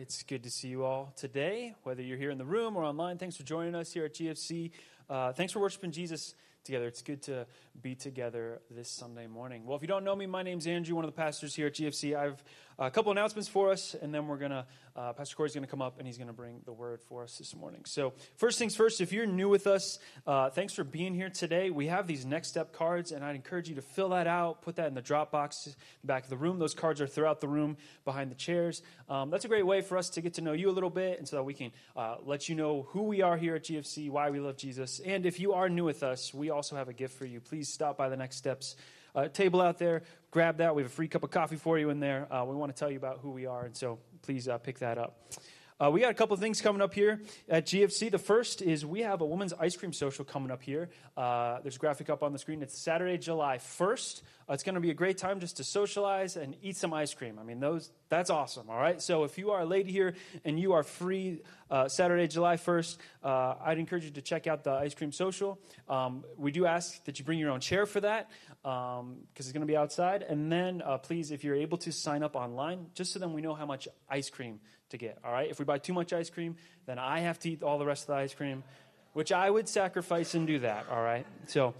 It's good to see you all today, whether you're here in the room or online. Thanks for joining us here at GFC. Uh, thanks for worshiping Jesus together. It's good to be together this Sunday morning. Well, if you don't know me, my name's Andrew, one of the pastors here at GFC. I have a couple announcements for us, and then we're going to, uh, Pastor Corey's going to come up and he's going to bring the word for us this morning. So, first things first, if you're new with us, uh, thanks for being here today. We have these next step cards, and I'd encourage you to fill that out, put that in the drop box back of the room. Those cards are throughout the room behind the chairs. Um, that's a great way for us to get to know you a little bit, and so that we can uh, let you know who we are here at GFC, why we love Jesus. And if you are new with us, we also have a gift for you. Please stop by the next steps uh, table out there. Grab that. We have a free cup of coffee for you in there. Uh, we want to tell you about who we are, and so please uh, pick that up. Uh, we got a couple things coming up here at GFC. The first is we have a women's ice cream social coming up here. Uh, there's a graphic up on the screen. It's Saturday, July 1st. Uh, it's going to be a great time just to socialize and eat some ice cream. I mean, those that's awesome. All right. So if you are a lady here and you are free uh, Saturday, July 1st, uh, I'd encourage you to check out the ice cream social. Um, we do ask that you bring your own chair for that because um, it's going to be outside. And then uh, please, if you're able to sign up online, just so then we know how much ice cream to get. All right. If we buy too much ice cream, then I have to eat all the rest of the ice cream, which I would sacrifice and do that. All right. So,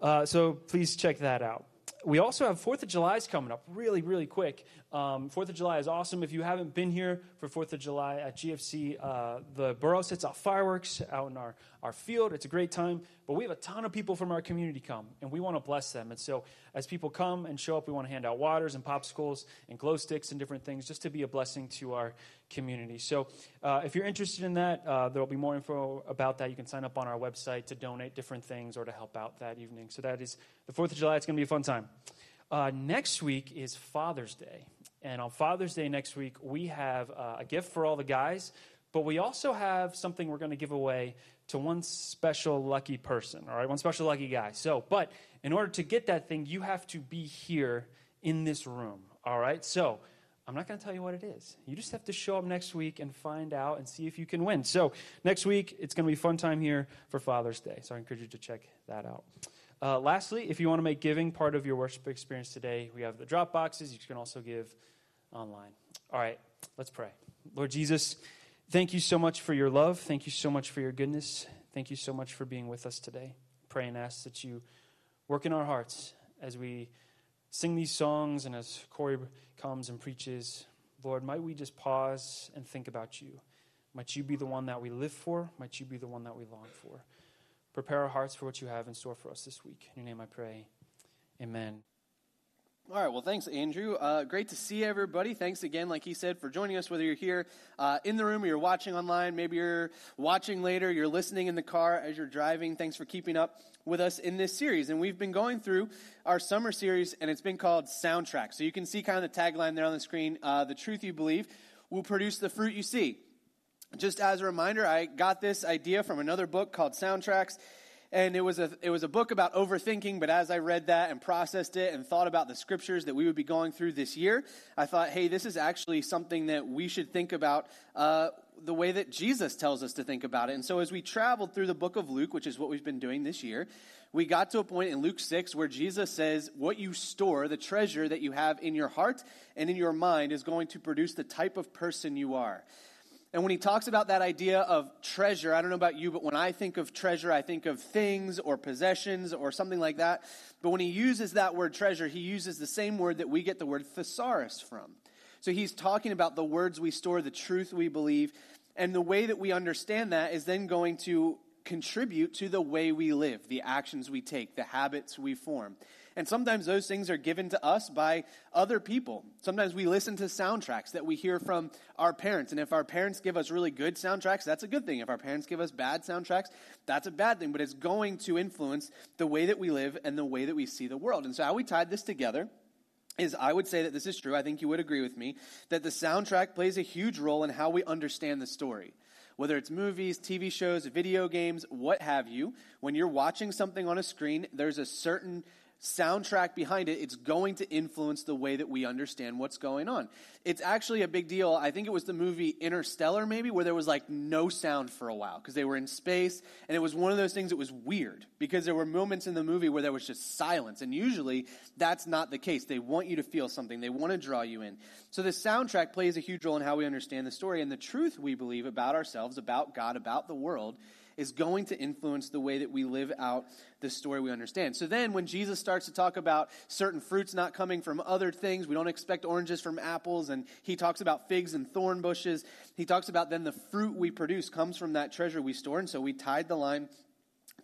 uh, so please check that out we also have Fourth of July is coming up really, really quick. Um, Fourth of July is awesome. If you haven't been here for Fourth of July at GFC, uh, the borough sets off fireworks out in our, our field. It's a great time. But we have a ton of people from our community come, and we want to bless them. And so, as people come and show up, we want to hand out waters and popsicles and glow sticks and different things just to be a blessing to our community. So, uh, if you're interested in that, uh, there will be more info about that. You can sign up on our website to donate different things or to help out that evening. So, that is the 4th of July. It's going to be a fun time. Uh, next week is Father's Day. And on Father's Day next week, we have uh, a gift for all the guys, but we also have something we're going to give away to one special lucky person, all right? One special lucky guy. So, but in order to get that thing, you have to be here in this room, all right? So, I'm not going to tell you what it is. You just have to show up next week and find out and see if you can win. So, next week, it's going to be fun time here for Father's Day. So, I encourage you to check that out. Uh, lastly, if you want to make giving part of your worship experience today, we have the drop boxes. You can also give online. All right, let's pray. Lord Jesus, thank you so much for your love. Thank you so much for your goodness. Thank you so much for being with us today. Pray and ask that you work in our hearts as we sing these songs and as Corey comes and preaches, Lord, might we just pause and think about you? Might you be the one that we live for? Might you be the one that we long for? Prepare our hearts for what you have in store for us this week. In your name I pray. Amen. All right, well, thanks, Andrew. Uh, great to see everybody. Thanks again, like he said, for joining us, whether you're here uh, in the room or you're watching online. Maybe you're watching later, you're listening in the car as you're driving. Thanks for keeping up with us in this series. And we've been going through our summer series, and it's been called Soundtrack. So you can see kind of the tagline there on the screen uh, The truth you believe will produce the fruit you see. Just as a reminder, I got this idea from another book called Soundtracks and it was a it was a book about overthinking but as i read that and processed it and thought about the scriptures that we would be going through this year i thought hey this is actually something that we should think about uh, the way that jesus tells us to think about it. And so as we traveled through the book of luke which is what we've been doing this year we got to a point in luke 6 where jesus says what you store the treasure that you have in your heart and in your mind is going to produce the type of person you are and when he talks about that idea of treasure, I don't know about you, but when I think of treasure, I think of things or possessions or something like that. But when he uses that word treasure, he uses the same word that we get the word thesaurus from. So he's talking about the words we store, the truth we believe, and the way that we understand that is then going to contribute to the way we live, the actions we take, the habits we form. And sometimes those things are given to us by other people. Sometimes we listen to soundtracks that we hear from our parents. And if our parents give us really good soundtracks, that's a good thing. If our parents give us bad soundtracks, that's a bad thing. But it's going to influence the way that we live and the way that we see the world. And so, how we tied this together is I would say that this is true. I think you would agree with me that the soundtrack plays a huge role in how we understand the story whether it's movies, TV shows, video games, what have you, when you're watching something on a screen, there's a certain soundtrack behind it, it's going to influence the way that we understand what's going on. It's actually a big deal. I think it was the movie Interstellar, maybe, where there was like no sound for a while because they were in space. And it was one of those things that was weird because there were moments in the movie where there was just silence. And usually that's not the case. They want you to feel something, they want to draw you in. So the soundtrack plays a huge role in how we understand the story and the truth we believe about ourselves, about God, about the world is going to influence the way that we live out the story we understand. So then, when Jesus starts to talk about certain fruits not coming from other things, we don't expect oranges from apples, and he talks about figs and thorn bushes. He talks about then the fruit we produce comes from that treasure we store. And so we tied the line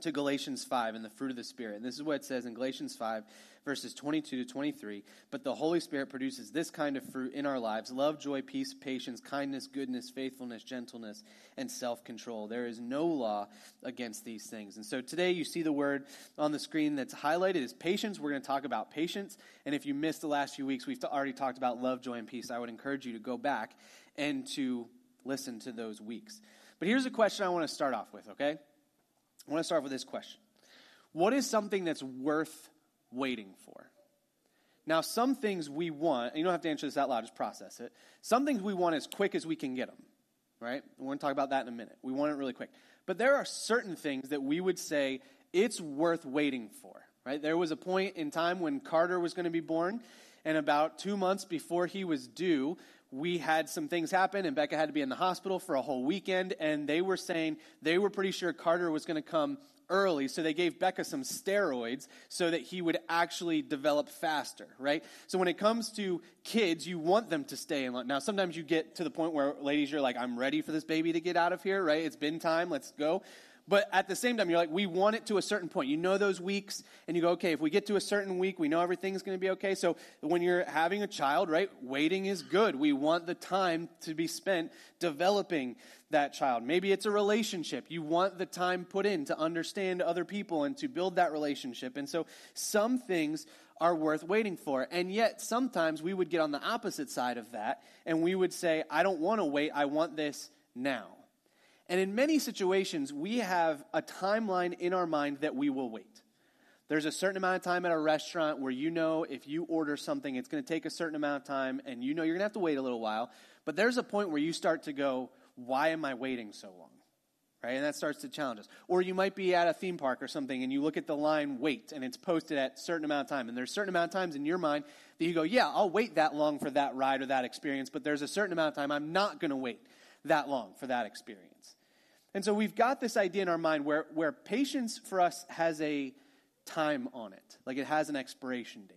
to Galatians 5 and the fruit of the Spirit. And this is what it says in Galatians 5 verses 22 to 23. But the Holy Spirit produces this kind of fruit in our lives love, joy, peace, patience, kindness, goodness, faithfulness, gentleness, and self control. There is no law against these things. And so today you see the word on the screen that's highlighted is patience. We're going to talk about patience. And if you missed the last few weeks, we've already talked about love, joy, and peace. I would encourage you to go back and to listen to those weeks. But here's a question I want to start off with, okay? I want to start with this question What is something that's worth waiting for. Now, some things we want, you don't have to answer this out loud, just process it. Some things we want as quick as we can get them, right? We're going to talk about that in a minute. We want it really quick. But there are certain things that we would say it's worth waiting for, right? There was a point in time when Carter was going to be born, and about two months before he was due, we had some things happen, and Becca had to be in the hospital for a whole weekend, and they were saying they were pretty sure Carter was going to come early, so they gave Becca some steroids so that he would actually develop faster, right? So when it comes to kids, you want them to stay in. Now, sometimes you get to the point where, ladies, you're like, I'm ready for this baby to get out of here, right? It's been time, let's go. But at the same time, you're like, we want it to a certain point. You know those weeks, and you go, okay, if we get to a certain week, we know everything's going to be okay. So when you're having a child, right, waiting is good. We want the time to be spent developing that child. Maybe it's a relationship. You want the time put in to understand other people and to build that relationship. And so some things are worth waiting for. And yet, sometimes we would get on the opposite side of that, and we would say, I don't want to wait, I want this now. And in many situations, we have a timeline in our mind that we will wait. There's a certain amount of time at a restaurant where you know if you order something, it's going to take a certain amount of time, and you know you're going to have to wait a little while. But there's a point where you start to go, Why am I waiting so long? Right? And that starts to challenge us. Or you might be at a theme park or something and you look at the line wait and it's posted at a certain amount of time. And there's a certain amount of times in your mind that you go, yeah, I'll wait that long for that ride or that experience, but there's a certain amount of time I'm not going to wait that long for that experience. And so we've got this idea in our mind where, where patience for us has a time on it, like it has an expiration date.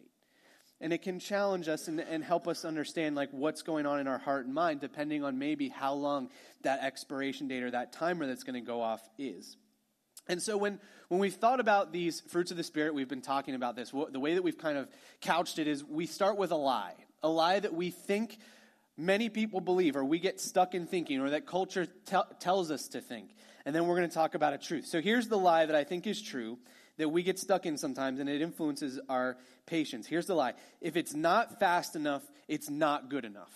And it can challenge us and, and help us understand like what's going on in our heart and mind, depending on maybe how long that expiration date or that timer that's going to go off is. And so when, when we've thought about these fruits of the Spirit, we've been talking about this. The way that we've kind of couched it is we start with a lie, a lie that we think many people believe, or we get stuck in thinking, or that culture te- tells us to think. And then we're going to talk about a truth. So here's the lie that I think is true that we get stuck in sometimes, and it influences our patience. Here's the lie if it's not fast enough, it's not good enough.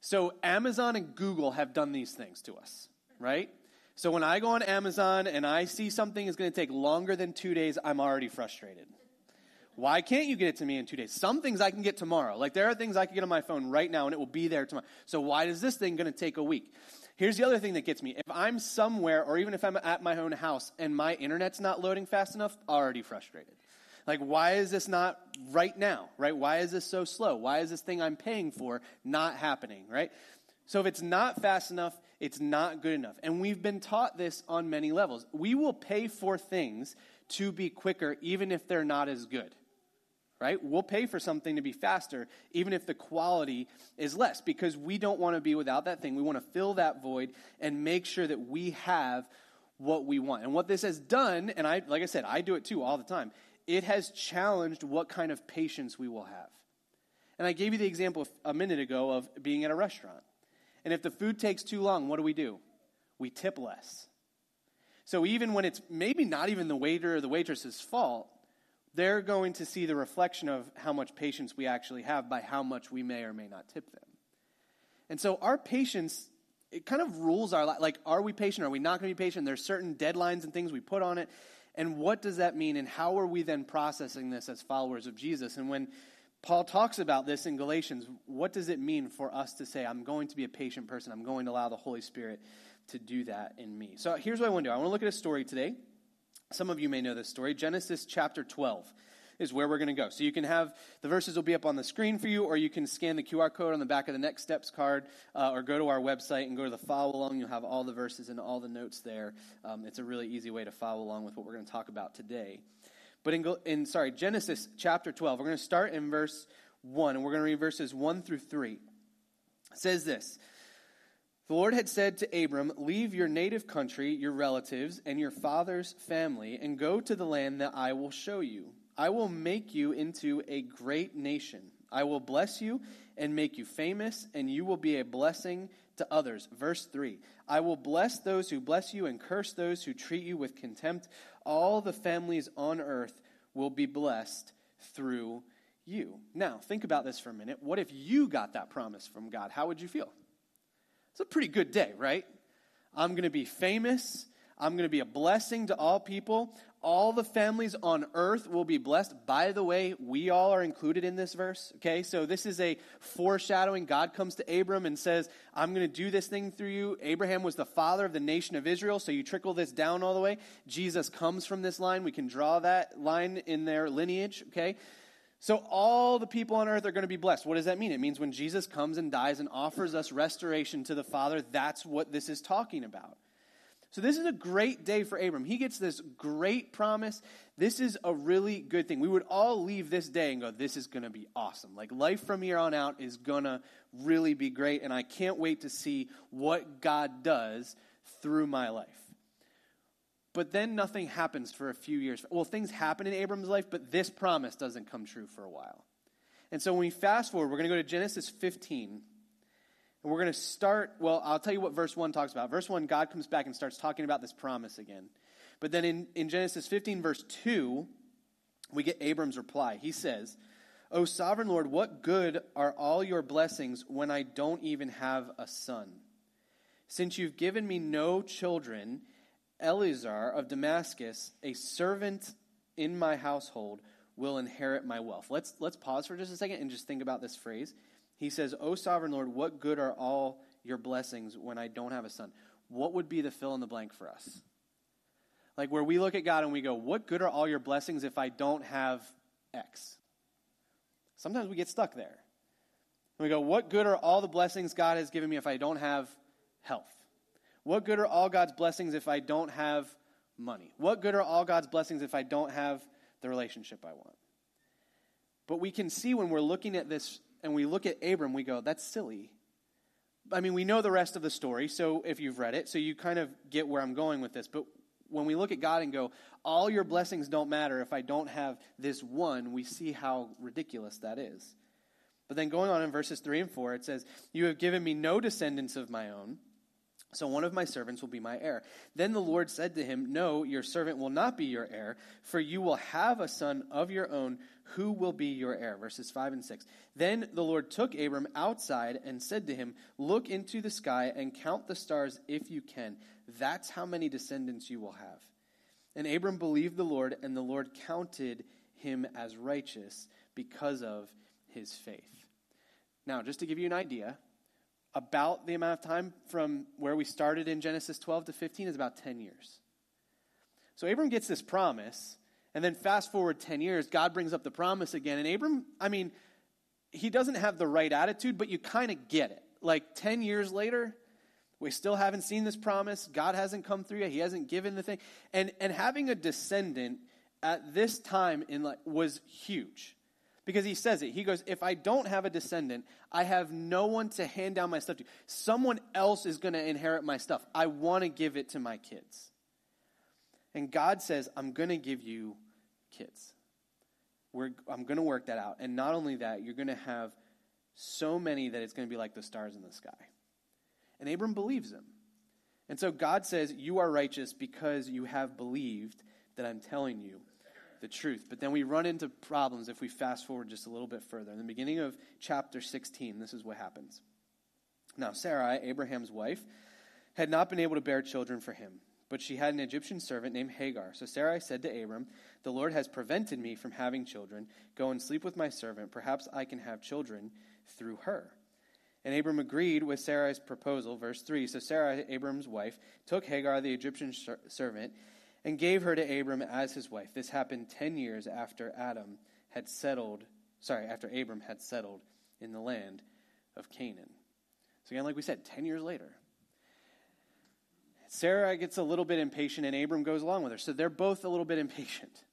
So Amazon and Google have done these things to us, right? So when I go on Amazon and I see something is going to take longer than two days, I'm already frustrated. Why can't you get it to me in two days? Some things I can get tomorrow. Like there are things I can get on my phone right now and it will be there tomorrow. So why is this thing going to take a week? Here's the other thing that gets me. If I'm somewhere or even if I'm at my own house and my internet's not loading fast enough, already frustrated. Like, why is this not right now, right? Why is this so slow? Why is this thing I'm paying for not happening, right? So if it's not fast enough, it's not good enough. And we've been taught this on many levels. We will pay for things to be quicker, even if they're not as good right? We'll pay for something to be faster, even if the quality is less, because we don't want to be without that thing. We want to fill that void and make sure that we have what we want. And what this has done, and I, like I said, I do it too all the time, it has challenged what kind of patience we will have. And I gave you the example a minute ago of being at a restaurant. And if the food takes too long, what do we do? We tip less. So even when it's maybe not even the waiter or the waitress's fault, they're going to see the reflection of how much patience we actually have by how much we may or may not tip them. And so our patience, it kind of rules our life. Like, are we patient? Are we not going to be patient? There's certain deadlines and things we put on it. And what does that mean? And how are we then processing this as followers of Jesus? And when Paul talks about this in Galatians, what does it mean for us to say, I'm going to be a patient person? I'm going to allow the Holy Spirit to do that in me. So here's what I want to do I want to look at a story today. Some of you may know this story Genesis chapter 12 is where we're going to go. So you can have the verses will be up on the screen for you, or you can scan the QR code on the back of the Next Steps card, uh, or go to our website and go to the follow along. You'll have all the verses and all the notes there. Um, it's a really easy way to follow along with what we're going to talk about today. But in, in sorry Genesis chapter 12, we're going to start in verse 1, and we're going to read verses 1 through 3. It says this. The Lord had said to Abram, Leave your native country, your relatives, and your father's family, and go to the land that I will show you. I will make you into a great nation. I will bless you and make you famous, and you will be a blessing to others. Verse 3 I will bless those who bless you and curse those who treat you with contempt. All the families on earth will be blessed through you. Now, think about this for a minute. What if you got that promise from God? How would you feel? It's a pretty good day, right? I'm going to be famous. I'm going to be a blessing to all people. All the families on earth will be blessed. By the way, we all are included in this verse. Okay, so this is a foreshadowing. God comes to Abram and says, I'm going to do this thing through you. Abraham was the father of the nation of Israel, so you trickle this down all the way. Jesus comes from this line. We can draw that line in their lineage. Okay, so all the people on earth are going to be blessed. What does that mean? It means when Jesus comes and dies and offers us restoration to the Father, that's what this is talking about. So, this is a great day for Abram. He gets this great promise. This is a really good thing. We would all leave this day and go, This is going to be awesome. Like, life from here on out is going to really be great, and I can't wait to see what God does through my life. But then nothing happens for a few years. Well, things happen in Abram's life, but this promise doesn't come true for a while. And so when we fast forward, we're going to go to Genesis 15. And we're going to start, well, I'll tell you what verse 1 talks about. Verse 1, God comes back and starts talking about this promise again. But then in, in Genesis 15, verse 2, we get Abram's reply. He says, O sovereign Lord, what good are all your blessings when I don't even have a son? Since you've given me no children, Eliezer of Damascus, a servant in my household, will inherit my wealth. Let's, let's pause for just a second and just think about this phrase. He says, O sovereign Lord, what good are all your blessings when I don't have a son? What would be the fill in the blank for us? Like where we look at God and we go, What good are all your blessings if I don't have X? Sometimes we get stuck there. And we go, What good are all the blessings God has given me if I don't have health? What good are all God's blessings if I don't have money? What good are all God's blessings if I don't have the relationship I want? But we can see when we're looking at this and we look at Abram, we go, that's silly. I mean, we know the rest of the story, so if you've read it, so you kind of get where I'm going with this. But when we look at God and go, all your blessings don't matter if I don't have this one, we see how ridiculous that is. But then going on in verses 3 and 4, it says, You have given me no descendants of my own, so one of my servants will be my heir. Then the Lord said to him, No, your servant will not be your heir, for you will have a son of your own who will be your heir? Verses 5 and 6. Then the Lord took Abram outside and said to him, Look into the sky and count the stars if you can. That's how many descendants you will have. And Abram believed the Lord, and the Lord counted him as righteous because of his faith. Now, just to give you an idea, about the amount of time from where we started in Genesis 12 to 15 is about 10 years. So Abram gets this promise and then fast forward 10 years, God brings up the promise again. And Abram, I mean, he doesn't have the right attitude, but you kind of get it. Like 10 years later, we still haven't seen this promise. God hasn't come through yet. He hasn't given the thing. And, and having a descendant at this time in like, was huge because he says it. He goes, If I don't have a descendant, I have no one to hand down my stuff to. Someone else is going to inherit my stuff. I want to give it to my kids. And God says, I'm going to give you kids. We're, I'm going to work that out. And not only that, you're going to have so many that it's going to be like the stars in the sky. And Abram believes him. And so God says, You are righteous because you have believed that I'm telling you the truth. But then we run into problems if we fast forward just a little bit further. In the beginning of chapter 16, this is what happens. Now, Sarai, Abraham's wife, had not been able to bear children for him. but she had an Egyptian servant named Hagar. So Sarai said to Abram, The Lord has prevented me from having children. Go and sleep with my servant. Perhaps I can have children through her. And Abram agreed with Sarai's proposal. Verse 3 So Sarai, Abram's wife, took Hagar, the Egyptian servant, and gave her to Abram as his wife. This happened 10 years after Adam had settled, sorry, after Abram had settled in the land of Canaan. So again, like we said, 10 years later. Sarah gets a little bit impatient, and Abram goes along with her. So they're both a little bit impatient.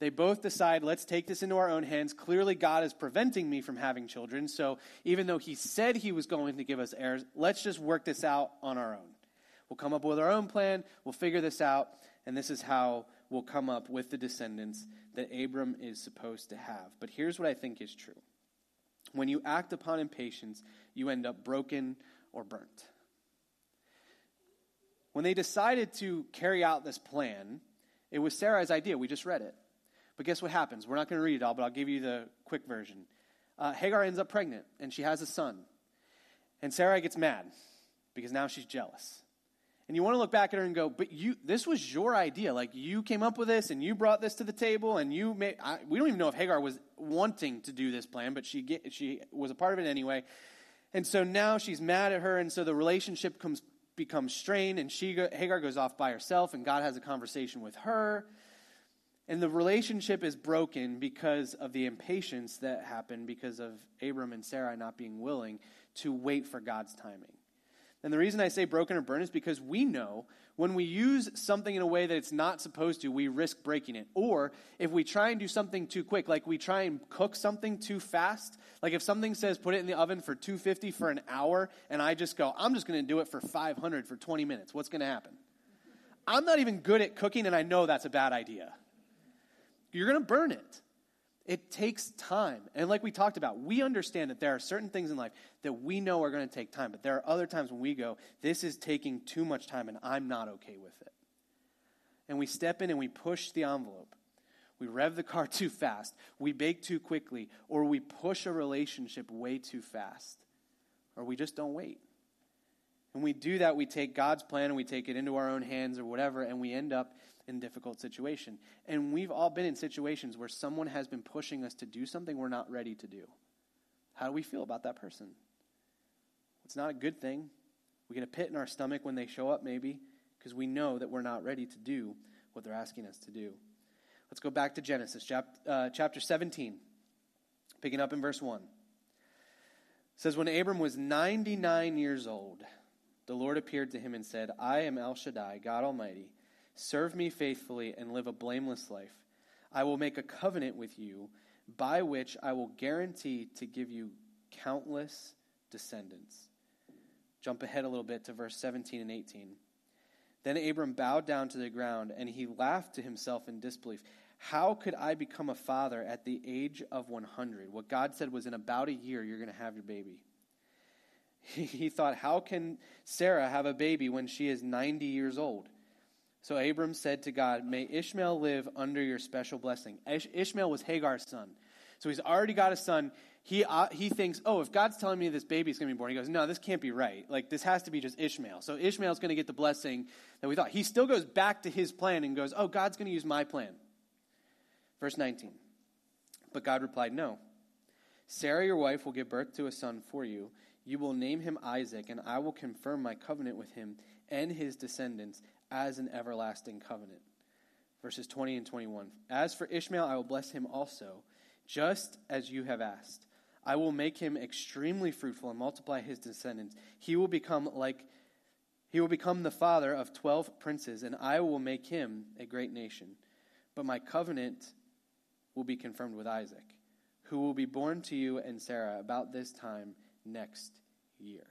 They both decide, let's take this into our own hands. Clearly, God is preventing me from having children. So even though He said He was going to give us heirs, let's just work this out on our own. We'll come up with our own plan. We'll figure this out. And this is how we'll come up with the descendants that Abram is supposed to have. But here's what I think is true when you act upon impatience, you end up broken or burnt. When they decided to carry out this plan, it was Sarai's idea. We just read it. But guess what happens? We're not going to read it all, but I'll give you the quick version. Uh, Hagar ends up pregnant, and she has a son. And Sarai gets mad because now she's jealous. And you want to look back at her and go, but you, this was your idea. Like you came up with this, and you brought this to the table, and you made. I, we don't even know if Hagar was wanting to do this plan, but she get, she was a part of it anyway. And so now she's mad at her, and so the relationship comes becomes strained, and she Hagar goes off by herself, and God has a conversation with her. And the relationship is broken because of the impatience that happened because of Abram and Sarai not being willing to wait for God's timing. And the reason I say broken or burned is because we know when we use something in a way that it's not supposed to, we risk breaking it. Or if we try and do something too quick, like we try and cook something too fast, like if something says put it in the oven for 250 for an hour, and I just go, I'm just going to do it for 500 for 20 minutes, what's going to happen? I'm not even good at cooking, and I know that's a bad idea. You're going to burn it. It takes time. And like we talked about, we understand that there are certain things in life that we know are going to take time, but there are other times when we go, this is taking too much time and I'm not okay with it. And we step in and we push the envelope. We rev the car too fast, we bake too quickly, or we push a relationship way too fast, or we just don't wait. When we do that, we take God's plan and we take it into our own hands or whatever, and we end up in difficult situation. And we've all been in situations where someone has been pushing us to do something we're not ready to do. How do we feel about that person? It's not a good thing. We get a pit in our stomach when they show up, maybe, because we know that we're not ready to do what they're asking us to do. Let's go back to Genesis, uh, chapter 17, picking up in verse 1. It says, When Abram was 99 years old, the Lord appeared to him and said, I am El Shaddai, God Almighty. Serve me faithfully and live a blameless life. I will make a covenant with you by which I will guarantee to give you countless descendants. Jump ahead a little bit to verse 17 and 18. Then Abram bowed down to the ground and he laughed to himself in disbelief. How could I become a father at the age of 100? What God said was in about a year you're going to have your baby. He, thought, How can Sarah have a baby when she is 90 years old? So Abram said to God, May Ishmael live under your special blessing. Ish- Ishmael was Hagar's son. So he's already got a son. He, uh, he thinks, oh, if God's telling me this baby's going to be born, he goes, no, this can't be right. Like, this has to be just Ishmael. So Ishmael's going to get the blessing that we thought. He still goes back to his plan and goes, oh, God's going to use my plan. Verse 19. But God replied, no. Sarah, your wife, will give birth to a son for you. You will name him Isaac, and I will confirm my covenant with him and his descendants as an everlasting covenant. Verses 20 and 21. As for Ishmael, I will bless him also, just as you have asked. I will make him extremely fruitful and multiply his descendants. He will become like he will become the father of 12 princes and I will make him a great nation. But my covenant will be confirmed with Isaac, who will be born to you and Sarah about this time next year.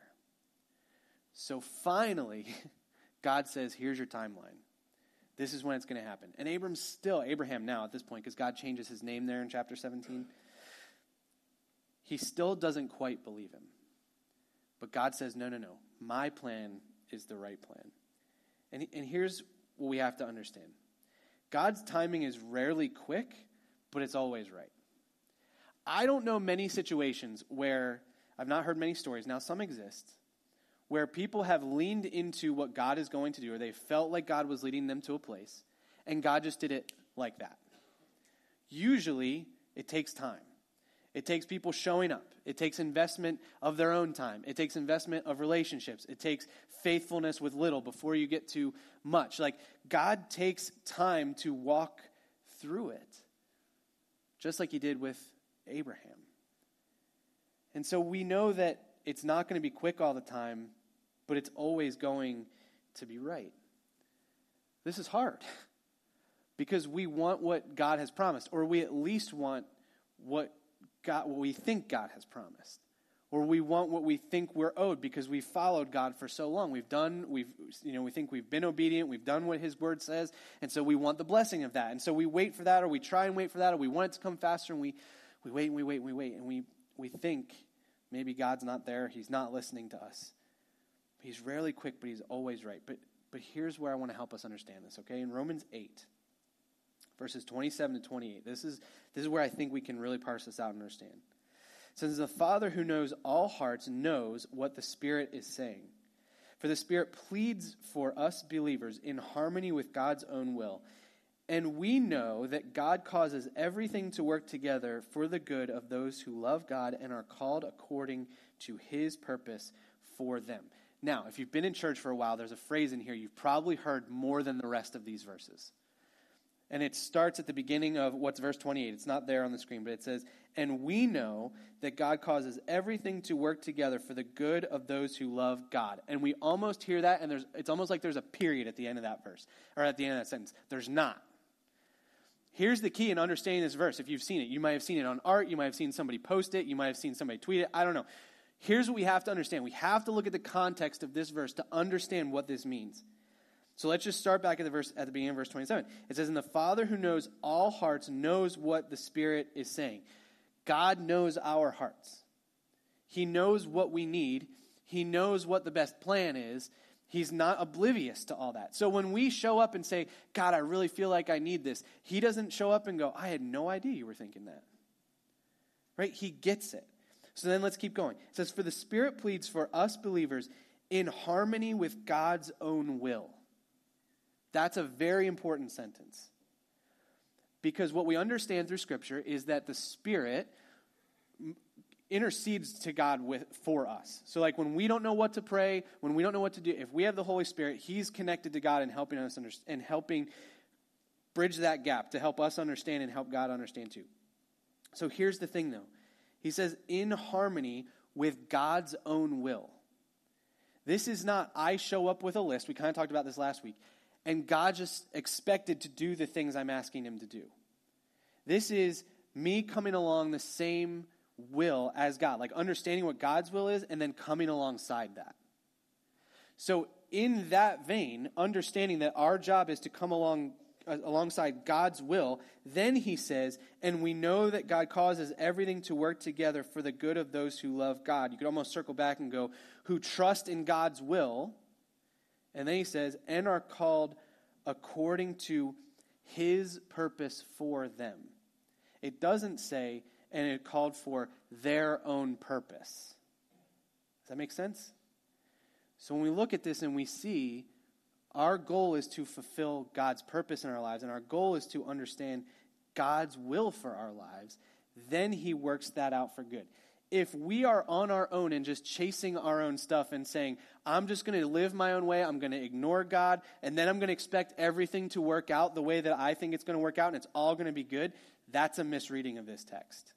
So finally, God says, here's your timeline. This is when it's going to happen. And Abram's still, Abraham now at this point, because God changes his name there in chapter 17, he still doesn't quite believe him. But God says, no, no, no. My plan is the right plan. And, and here's what we have to understand God's timing is rarely quick, but it's always right. I don't know many situations where, I've not heard many stories, now some exist, where people have leaned into what God is going to do, or they felt like God was leading them to a place, and God just did it like that. Usually, it takes time. It takes people showing up. It takes investment of their own time. It takes investment of relationships. It takes faithfulness with little before you get to much. Like, God takes time to walk through it, just like He did with Abraham. And so we know that it's not going to be quick all the time, but it's always going to be right. This is hard because we want what God has promised, or we at least want what God, what we think God has promised. Or we want what we think we're owed because we've followed God for so long. We've done, we've, you know, we think we've been obedient, we've done what His Word says, and so we want the blessing of that. And so we wait for that, or we try and wait for that, or we want it to come faster, and we, we wait and we wait and we wait, and we, we think maybe God's not there, He's not listening to us. He's rarely quick, but He's always right. But, but here's where I want to help us understand this, okay? In Romans 8, verses 27 to 28. This is, this is where I think we can really parse this out and understand. Says, The Father who knows all hearts knows what the Spirit is saying. For the Spirit pleads for us believers in harmony with God's own will. And we know that God causes everything to work together for the good of those who love God and are called according to his purpose for them. Now, if you've been in church for a while, there's a phrase in here you've probably heard more than the rest of these verses. And it starts at the beginning of what's verse 28. It's not there on the screen, but it says, And we know that God causes everything to work together for the good of those who love God. And we almost hear that, and it's almost like there's a period at the end of that verse, or at the end of that sentence. There's not. Here's the key in understanding this verse. If you've seen it, you might have seen it on art, you might have seen somebody post it, you might have seen somebody tweet it. I don't know. Here's what we have to understand we have to look at the context of this verse to understand what this means. So let's just start back at the verse at the beginning of verse 27. It says, And the Father who knows all hearts knows what the Spirit is saying. God knows our hearts. He knows what we need. He knows what the best plan is. He's not oblivious to all that. So when we show up and say, God, I really feel like I need this, He doesn't show up and go, I had no idea you were thinking that. Right? He gets it. So then let's keep going. It says, For the Spirit pleads for us believers in harmony with God's own will. That's a very important sentence. Because what we understand through Scripture is that the Spirit intercedes to God with, for us. So, like when we don't know what to pray, when we don't know what to do, if we have the Holy Spirit, He's connected to God and helping us understand, and helping bridge that gap to help us understand and help God understand too. So, here's the thing though He says, in harmony with God's own will. This is not, I show up with a list. We kind of talked about this last week and God just expected to do the things I'm asking him to do. This is me coming along the same will as God, like understanding what God's will is and then coming alongside that. So, in that vein, understanding that our job is to come along Uh, alongside God's will, then he says, and we know that God causes everything to work together for the good of those who love God. You could almost circle back and go, who trust in God's will and then he says, and are called according to his purpose for them. It doesn't say, and it called for their own purpose. Does that make sense? So when we look at this and we see our goal is to fulfill God's purpose in our lives, and our goal is to understand God's will for our lives, then He works that out for good if we are on our own and just chasing our own stuff and saying, I'm just going to live my own way, I'm going to ignore God, and then I'm going to expect everything to work out the way that I think it's going to work out and it's all going to be good, that's a misreading of this text.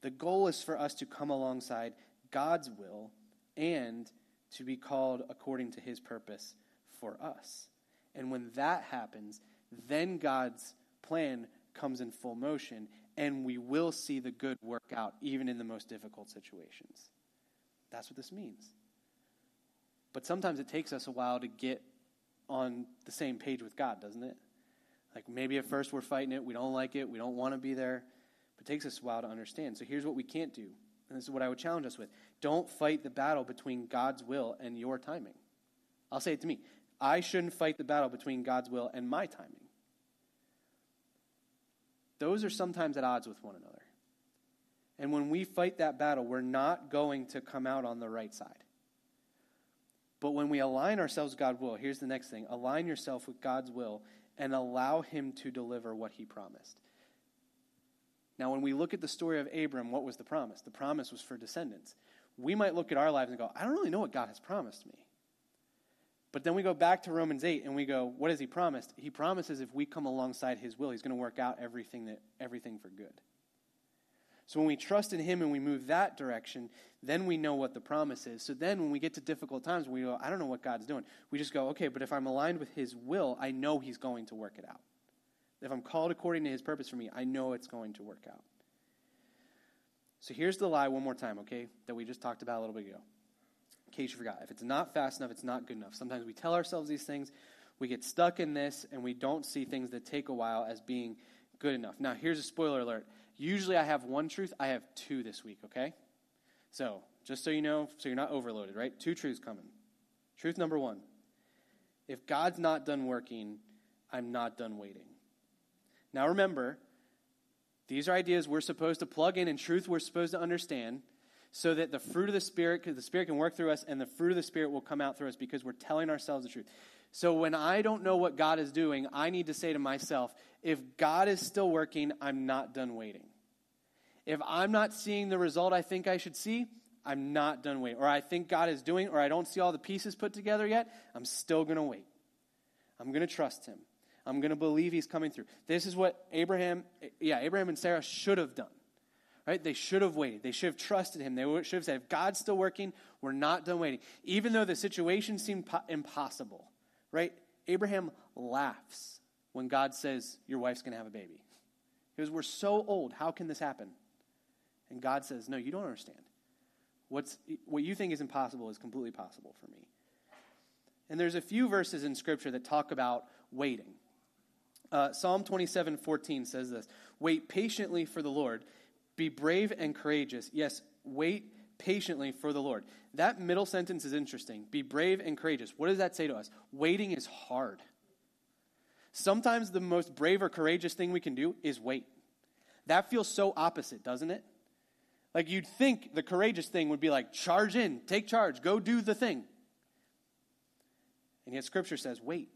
The goal is for us to come alongside God's will and to be called according to his purpose for us. And when that happens, then God's plan comes in full motion and we will see the good work out even in the most difficult situations. That's what this means. But sometimes it takes us a while to get on the same page with God, doesn't it? Like maybe at first we're fighting it, we don't like it, we don't want to be there, but it takes us a while to understand. So here's what we can't do. And this is what I would challenge us with. Don't fight the battle between God's will and your timing. I'll say it to me. I shouldn't fight the battle between God's will and my timing those are sometimes at odds with one another. And when we fight that battle, we're not going to come out on the right side. But when we align ourselves God's will, here's the next thing align yourself with God's will and allow Him to deliver what He promised. Now, when we look at the story of Abram, what was the promise? The promise was for descendants. We might look at our lives and go, I don't really know what God has promised me. But then we go back to Romans 8 and we go, what has he promised? He promises if we come alongside his will, he's going to work out everything that everything for good. So when we trust in him and we move that direction, then we know what the promise is. So then when we get to difficult times, we go, I don't know what God's doing. We just go, okay, but if I'm aligned with his will, I know he's going to work it out. If I'm called according to his purpose for me, I know it's going to work out. So here's the lie one more time, okay, that we just talked about a little bit ago in case you forgot. If it's not fast enough, it's not good enough. Sometimes we tell ourselves these things, we get stuck in this, and we don't see things that take a while as being good enough. Now, here's a spoiler alert. Usually I have one truth, I have two this week, okay? So, just so you know, so you're not overloaded, right? Two truths coming. Truth number one if God's not done working, I'm not done waiting. Now, remember, these are ideas we're supposed to plug in and truth we're supposed to understand so that the fruit of the Spirit, the Spirit can work through us, and the fruit of the Spirit will come out through us because we're telling ourselves the truth. So when I don't know what God is doing, I need to say to myself, if God is still working, I'm not done waiting. If I'm not seeing the result I think I should see, I'm not done waiting. Or I think God is doing, or I don't see all the pieces put together yet, I'm still going to wait. I'm going to trust Him. I'm going to believe He's coming through. This is what Abraham, yeah, Abraham and Sarah should have done. Right? They should have waited. They should have trusted him. They should have said, if God's still working, we're not done waiting. Even though the situation seemed po- impossible, right? Abraham laughs when God says, Your wife's going to have a baby. He goes, We're so old. How can this happen? And God says, No, you don't understand. What's, what you think is impossible is completely possible for me. And there's a few verses in Scripture that talk about waiting. Uh, Psalm 27 14 says this Wait patiently for the Lord. Be brave and courageous. Yes, wait patiently for the Lord. That middle sentence is interesting. Be brave and courageous. What does that say to us? Waiting is hard. Sometimes the most brave or courageous thing we can do is wait. That feels so opposite, doesn't it? Like you'd think the courageous thing would be like, charge in, take charge, go do the thing. And yet Scripture says, wait.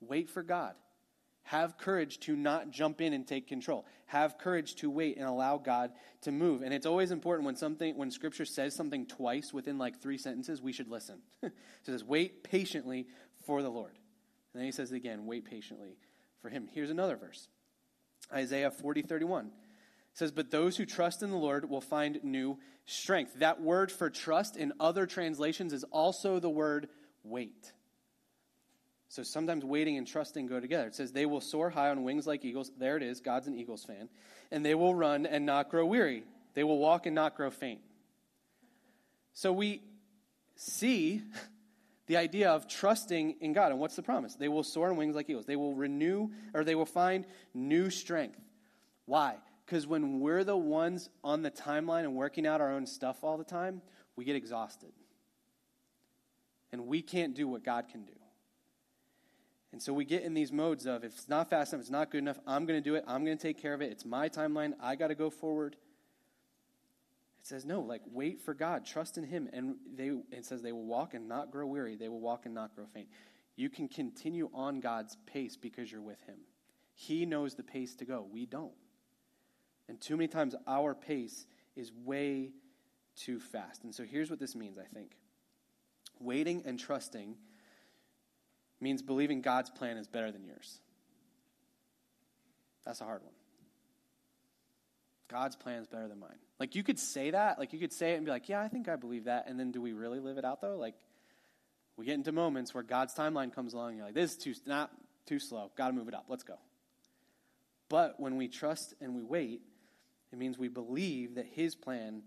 Wait for God. Have courage to not jump in and take control. Have courage to wait and allow God to move. And it's always important when something when scripture says something twice within like 3 sentences, we should listen. so it says wait patiently for the Lord. And then he says it again, wait patiently for him. Here's another verse. Isaiah 40:31. It says, But those who trust in the Lord will find new strength. That word for trust in other translations is also the word wait. So sometimes waiting and trusting go together. It says, They will soar high on wings like eagles. There it is. God's an Eagles fan. And they will run and not grow weary. They will walk and not grow faint. So we see the idea of trusting in God. And what's the promise? They will soar on wings like eagles. They will renew, or they will find new strength. Why? Because when we're the ones on the timeline and working out our own stuff all the time, we get exhausted. And we can't do what God can do. And so we get in these modes of if it's not fast enough, it's not good enough, I'm going to do it, I'm going to take care of it, it's my timeline, I got to go forward. It says, no, like wait for God, trust in Him. And they, it says they will walk and not grow weary, they will walk and not grow faint. You can continue on God's pace because you're with Him. He knows the pace to go, we don't. And too many times our pace is way too fast. And so here's what this means, I think waiting and trusting means believing God's plan is better than yours. That's a hard one. God's plan is better than mine. Like you could say that, like you could say it and be like, "Yeah, I think I believe that." And then do we really live it out though? Like we get into moments where God's timeline comes along and you're like, "This is too not too slow. Got to move it up. Let's go." But when we trust and we wait, it means we believe that his plan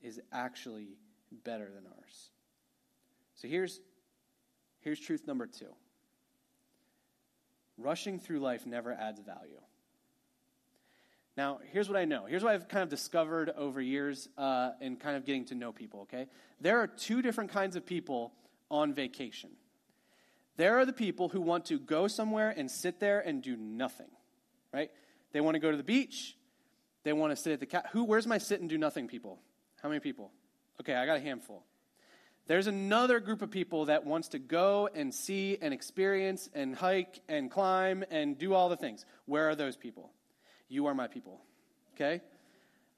is actually better than ours. So here's Here's truth number two rushing through life never adds value. Now, here's what I know. Here's what I've kind of discovered over years uh, in kind of getting to know people, okay? There are two different kinds of people on vacation. There are the people who want to go somewhere and sit there and do nothing, right? They want to go to the beach. They want to sit at the cat. Who? Where's my sit and do nothing people? How many people? Okay, I got a handful. There's another group of people that wants to go and see and experience and hike and climb and do all the things. Where are those people? You are my people. Okay?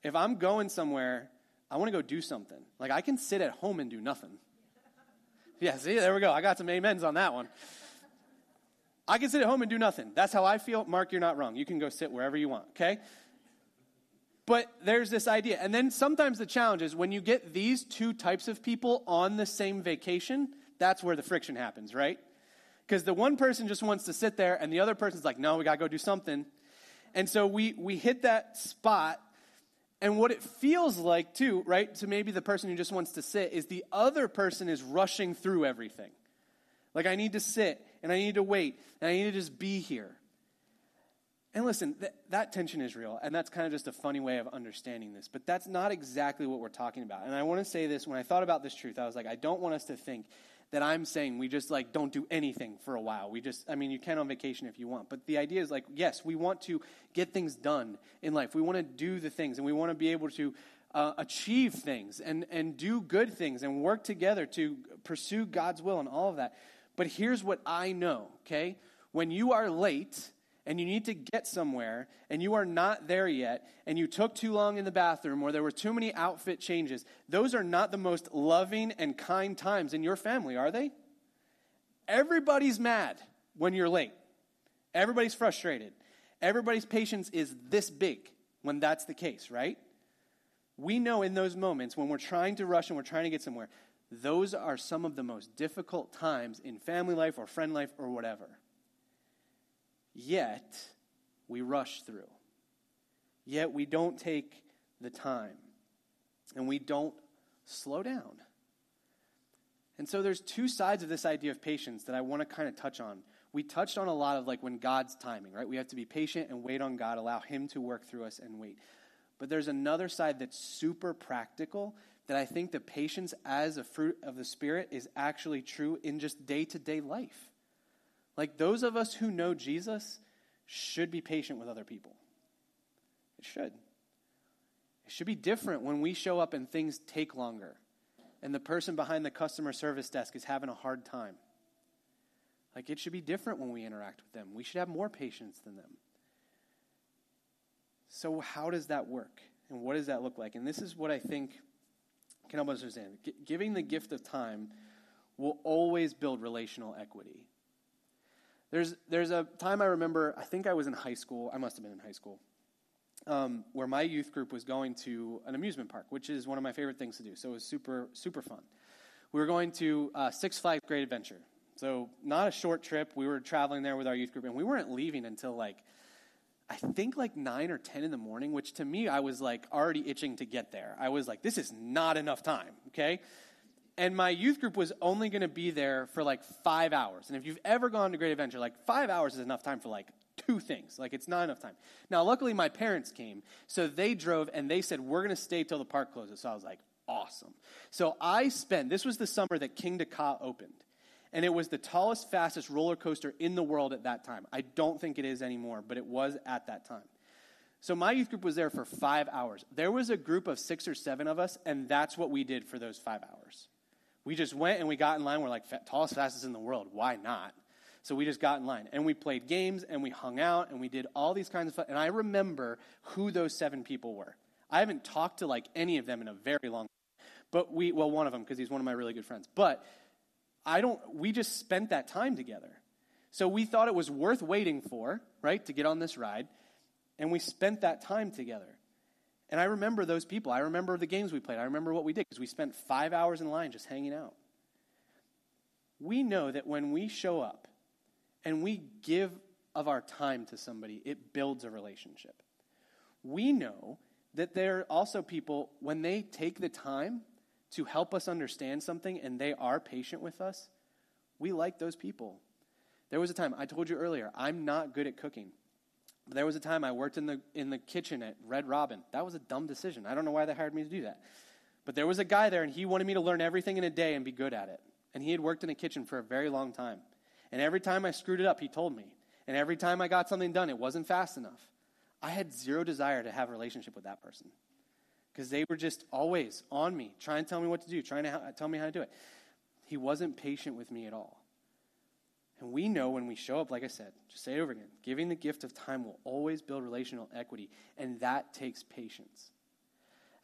If I'm going somewhere, I want to go do something. Like I can sit at home and do nothing. Yeah, see, there we go. I got some amens on that one. I can sit at home and do nothing. That's how I feel. Mark, you're not wrong. You can go sit wherever you want, okay? But there's this idea. And then sometimes the challenge is when you get these two types of people on the same vacation, that's where the friction happens, right? Because the one person just wants to sit there and the other person's like, no, we got to go do something. And so we, we hit that spot. And what it feels like, too, right, to maybe the person who just wants to sit, is the other person is rushing through everything. Like, I need to sit and I need to wait and I need to just be here. And listen, th- that tension is real, and that's kind of just a funny way of understanding this, but that's not exactly what we're talking about. And I want to say this when I thought about this truth, I was like, I don't want us to think that I'm saying we just like don't do anything for a while. We just, I mean, you can on vacation if you want, but the idea is like, yes, we want to get things done in life. We want to do the things, and we want to be able to uh, achieve things and, and do good things and work together to pursue God's will and all of that. But here's what I know, okay? When you are late, and you need to get somewhere and you are not there yet and you took too long in the bathroom or there were too many outfit changes, those are not the most loving and kind times in your family, are they? Everybody's mad when you're late. Everybody's frustrated. Everybody's patience is this big when that's the case, right? We know in those moments when we're trying to rush and we're trying to get somewhere, those are some of the most difficult times in family life or friend life or whatever. Yet, we rush through. Yet, we don't take the time. And we don't slow down. And so, there's two sides of this idea of patience that I want to kind of touch on. We touched on a lot of like when God's timing, right? We have to be patient and wait on God, allow Him to work through us and wait. But there's another side that's super practical that I think the patience as a fruit of the Spirit is actually true in just day to day life. Like those of us who know Jesus should be patient with other people. It should. It should be different when we show up and things take longer and the person behind the customer service desk is having a hard time. Like it should be different when we interact with them. We should have more patience than them. So, how does that work? And what does that look like? And this is what I think can help us understand. G- giving the gift of time will always build relational equity. There's, there's a time I remember, I think I was in high school, I must have been in high school, um, where my youth group was going to an amusement park, which is one of my favorite things to do. So it was super, super fun. We were going to uh, Six Flags Great Adventure. So not a short trip. We were traveling there with our youth group, and we weren't leaving until like, I think like 9 or 10 in the morning, which to me, I was like already itching to get there. I was like, this is not enough time, okay? And my youth group was only going to be there for like five hours. And if you've ever gone to Great Adventure, like five hours is enough time for like two things. Like it's not enough time. Now, luckily, my parents came, so they drove and they said, We're going to stay till the park closes. So I was like, Awesome. So I spent, this was the summer that Kingda Ka opened. And it was the tallest, fastest roller coaster in the world at that time. I don't think it is anymore, but it was at that time. So my youth group was there for five hours. There was a group of six or seven of us, and that's what we did for those five hours. We just went and we got in line. We're like, tallest, fastest in the world. Why not? So we just got in line. And we played games and we hung out and we did all these kinds of fun. And I remember who those seven people were. I haven't talked to like any of them in a very long time. But we, well, one of them, because he's one of my really good friends. But I don't, we just spent that time together. So we thought it was worth waiting for, right, to get on this ride. And we spent that time together. And I remember those people. I remember the games we played. I remember what we did because we spent five hours in line just hanging out. We know that when we show up and we give of our time to somebody, it builds a relationship. We know that there are also people, when they take the time to help us understand something and they are patient with us, we like those people. There was a time, I told you earlier, I'm not good at cooking. There was a time I worked in the, in the kitchen at Red Robin. That was a dumb decision. I don't know why they hired me to do that. But there was a guy there, and he wanted me to learn everything in a day and be good at it. And he had worked in a kitchen for a very long time. And every time I screwed it up, he told me. And every time I got something done, it wasn't fast enough. I had zero desire to have a relationship with that person because they were just always on me, trying to tell me what to do, trying to tell me how to do it. he wasn't patient with me at all. And we know when we show up, like I said, just say it over again giving the gift of time will always build relational equity, and that takes patience.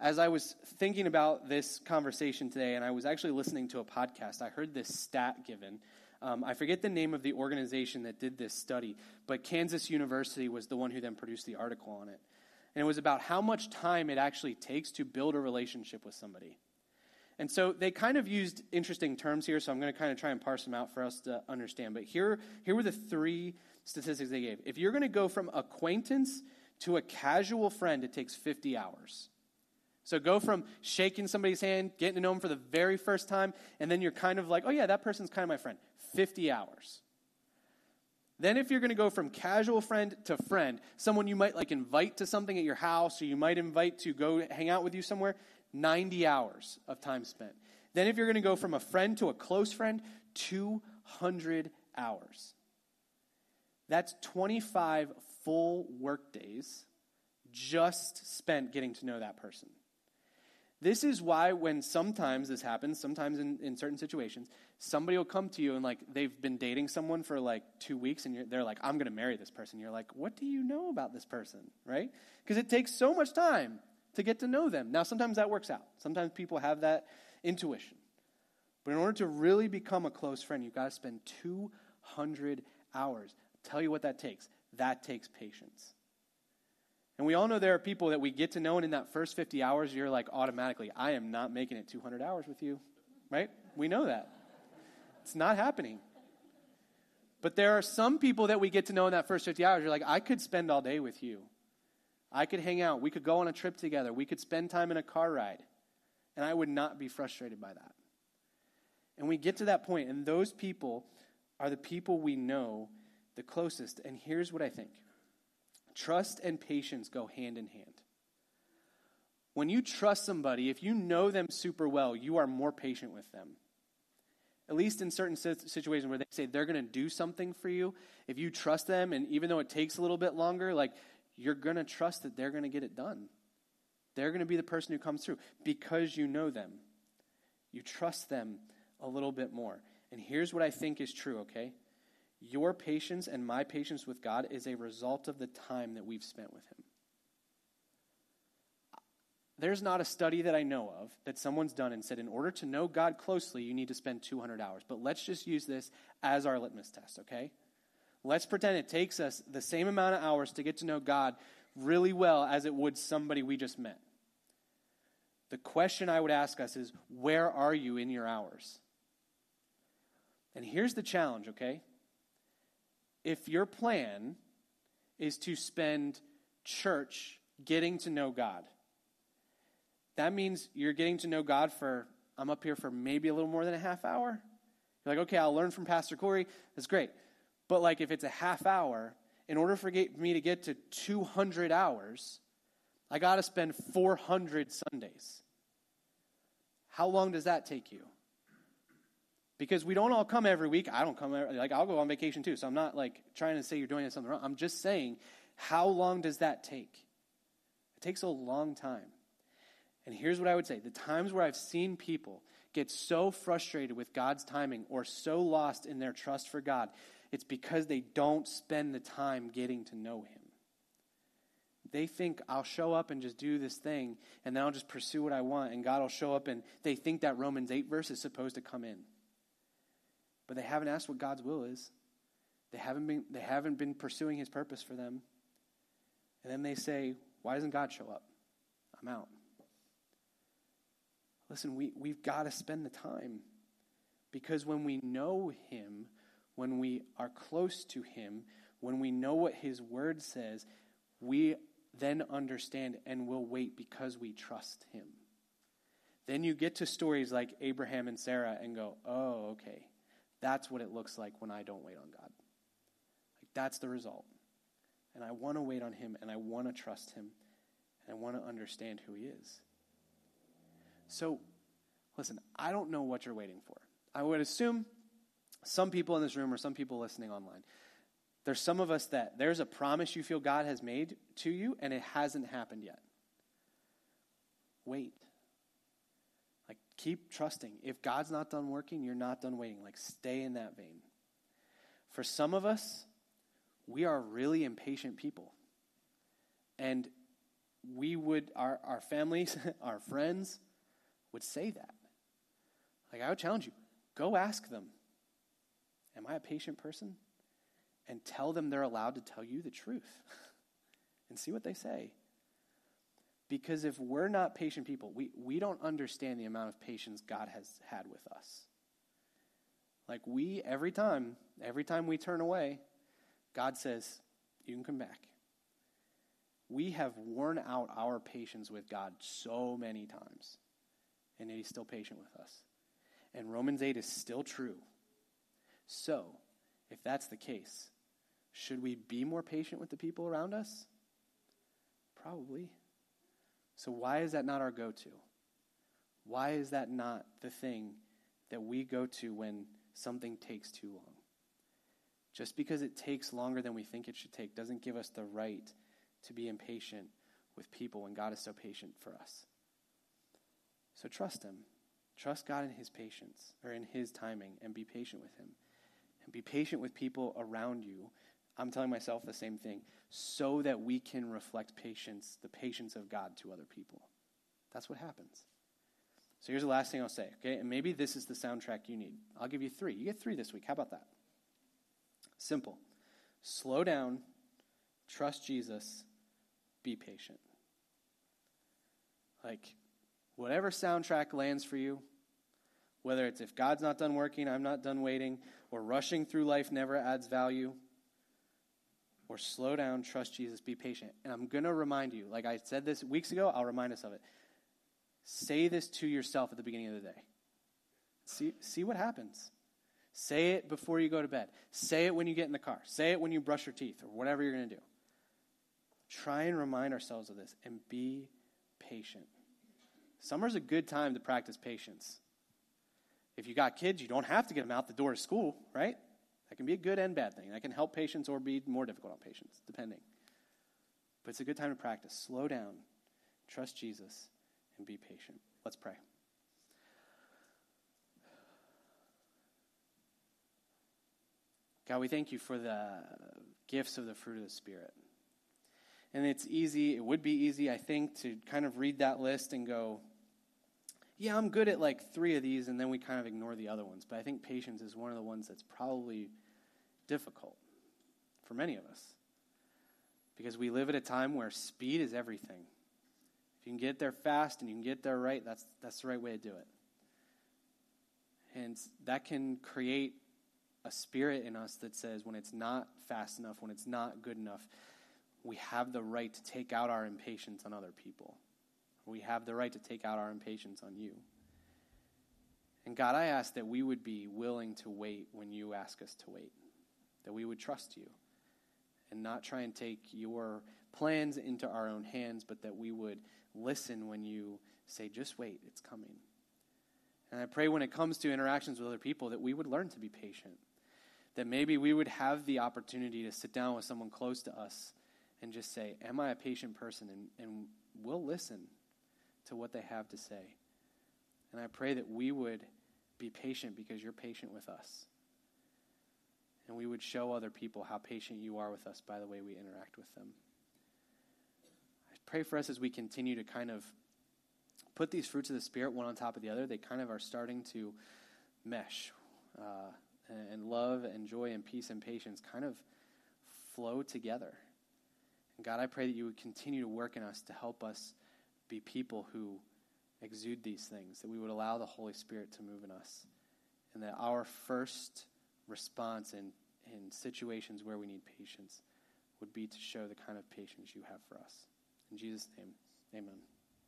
As I was thinking about this conversation today, and I was actually listening to a podcast, I heard this stat given. Um, I forget the name of the organization that did this study, but Kansas University was the one who then produced the article on it. And it was about how much time it actually takes to build a relationship with somebody. And so they kind of used interesting terms here, so I'm going to kind of try and parse them out for us to understand. But here, here were the three statistics they gave. If you're going to go from acquaintance to a casual friend, it takes 50 hours. So go from shaking somebody's hand, getting to know them for the very first time, and then you're kind of like, oh yeah, that person's kind of my friend. 50 hours. Then, if you're going to go from casual friend to friend, someone you might like invite to something at your house or you might invite to go hang out with you somewhere, 90 hours of time spent. Then, if you're going to go from a friend to a close friend, 200 hours. That's 25 full workdays just spent getting to know that person. This is why, when sometimes this happens, sometimes in, in certain situations, somebody will come to you and like they've been dating someone for like two weeks and they're like, I'm going to marry this person. You're like, what do you know about this person? Right? Because it takes so much time to get to know them. Now, sometimes that works out. Sometimes people have that intuition. But in order to really become a close friend, you've got to spend 200 hours. I'll tell you what that takes. That takes patience. And we all know there are people that we get to know, and in that first 50 hours, you're like automatically, I am not making it 200 hours with you. Right? We know that. It's not happening. But there are some people that we get to know in that first 50 hours. You're like, I could spend all day with you. I could hang out. We could go on a trip together. We could spend time in a car ride. And I would not be frustrated by that. And we get to that point, and those people are the people we know the closest. And here's what I think trust and patience go hand in hand. When you trust somebody, if you know them super well, you are more patient with them. At least in certain situations where they say they're going to do something for you, if you trust them, and even though it takes a little bit longer, like you're going to trust that they're going to get it done. They're going to be the person who comes through because you know them. You trust them a little bit more. And here's what I think is true, okay? Your patience and my patience with God is a result of the time that we've spent with Him. There's not a study that I know of that someone's done and said, in order to know God closely, you need to spend 200 hours. But let's just use this as our litmus test, okay? Let's pretend it takes us the same amount of hours to get to know God really well as it would somebody we just met. The question I would ask us is where are you in your hours? And here's the challenge, okay? If your plan is to spend church getting to know God, that means you're getting to know God for, I'm up here for maybe a little more than a half hour. You're like, okay, I'll learn from Pastor Corey. That's great. But like if it's a half hour, in order for me to get to 200 hours, I got to spend 400 Sundays. How long does that take you? Because we don't all come every week. I don't come every, like I'll go on vacation too. So I'm not like trying to say you're doing something wrong. I'm just saying how long does that take? It takes a long time. And here's what I would say the times where I've seen people get so frustrated with God's timing or so lost in their trust for God it's because they don't spend the time getting to know Him. They think I'll show up and just do this thing, and then I'll just pursue what I want, and God will show up, and they think that Romans 8 verse is supposed to come in. But they haven't asked what God's will is. They haven't been, they haven't been pursuing His purpose for them. And then they say, Why doesn't God show up? I'm out. Listen, we, we've got to spend the time. Because when we know Him, when we are close to Him, when we know what His Word says, we then understand and will wait because we trust Him. Then you get to stories like Abraham and Sarah and go, oh, okay, that's what it looks like when I don't wait on God. Like, that's the result. And I want to wait on Him and I want to trust Him and I want to understand who He is. So, listen, I don't know what you're waiting for. I would assume some people in this room or some people listening online, there's some of us that there's a promise you feel God has made to you and it hasn't happened yet. Wait. Like keep trusting. If God's not done working, you're not done waiting. Like, stay in that vein. For some of us, we are really impatient people. And we would, our, our families, our friends would say that. Like, I would challenge you go ask them, Am I a patient person? And tell them they're allowed to tell you the truth and see what they say. Because if we're not patient people, we, we don't understand the amount of patience God has had with us. Like we, every time, every time we turn away, God says, You can come back. We have worn out our patience with God so many times, and He's still patient with us. And Romans 8 is still true. So, if that's the case, should we be more patient with the people around us? Probably. So, why is that not our go to? Why is that not the thing that we go to when something takes too long? Just because it takes longer than we think it should take doesn't give us the right to be impatient with people when God is so patient for us. So, trust Him. Trust God in His patience, or in His timing, and be patient with Him. And be patient with people around you. I'm telling myself the same thing, so that we can reflect patience, the patience of God to other people. That's what happens. So here's the last thing I'll say, okay? And maybe this is the soundtrack you need. I'll give you three. You get three this week. How about that? Simple. Slow down, trust Jesus, be patient. Like, whatever soundtrack lands for you, whether it's if God's not done working, I'm not done waiting, or rushing through life never adds value, or slow down, trust Jesus, be patient. And I'm going to remind you, like I said this weeks ago, I'll remind us of it. Say this to yourself at the beginning of the day. See, see what happens. Say it before you go to bed. Say it when you get in the car. Say it when you brush your teeth or whatever you're going to do. Try and remind ourselves of this and be patient. Summer's a good time to practice patience. If you got kids, you don't have to get them out the door to school, right? That can be a good and bad thing. That can help patience or be more difficult on patience, depending. But it's a good time to practice. Slow down, trust Jesus, and be patient. Let's pray. God, we thank you for the gifts of the fruit of the Spirit. And it's easy, it would be easy, I think, to kind of read that list and go, yeah, I'm good at like three of these, and then we kind of ignore the other ones. But I think patience is one of the ones that's probably difficult for many of us. Because we live at a time where speed is everything. If you can get there fast and you can get there right, that's, that's the right way to do it. And that can create a spirit in us that says when it's not fast enough, when it's not good enough, we have the right to take out our impatience on other people. We have the right to take out our impatience on you. And God, I ask that we would be willing to wait when you ask us to wait, that we would trust you and not try and take your plans into our own hands, but that we would listen when you say, just wait, it's coming. And I pray when it comes to interactions with other people that we would learn to be patient. That maybe we would have the opportunity to sit down with someone close to us and just say, Am I a patient person? And, and we'll listen to what they have to say. And I pray that we would be patient because you're patient with us. And we would show other people how patient you are with us by the way we interact with them. I pray for us as we continue to kind of put these fruits of the Spirit one on top of the other. They kind of are starting to mesh. Uh, and love and joy and peace and patience kind of flow together. And God, I pray that you would continue to work in us to help us be people who exude these things, that we would allow the Holy Spirit to move in us, and that our first response in, in situations where we need patience would be to show the kind of patience you have for us. In Jesus' name, amen.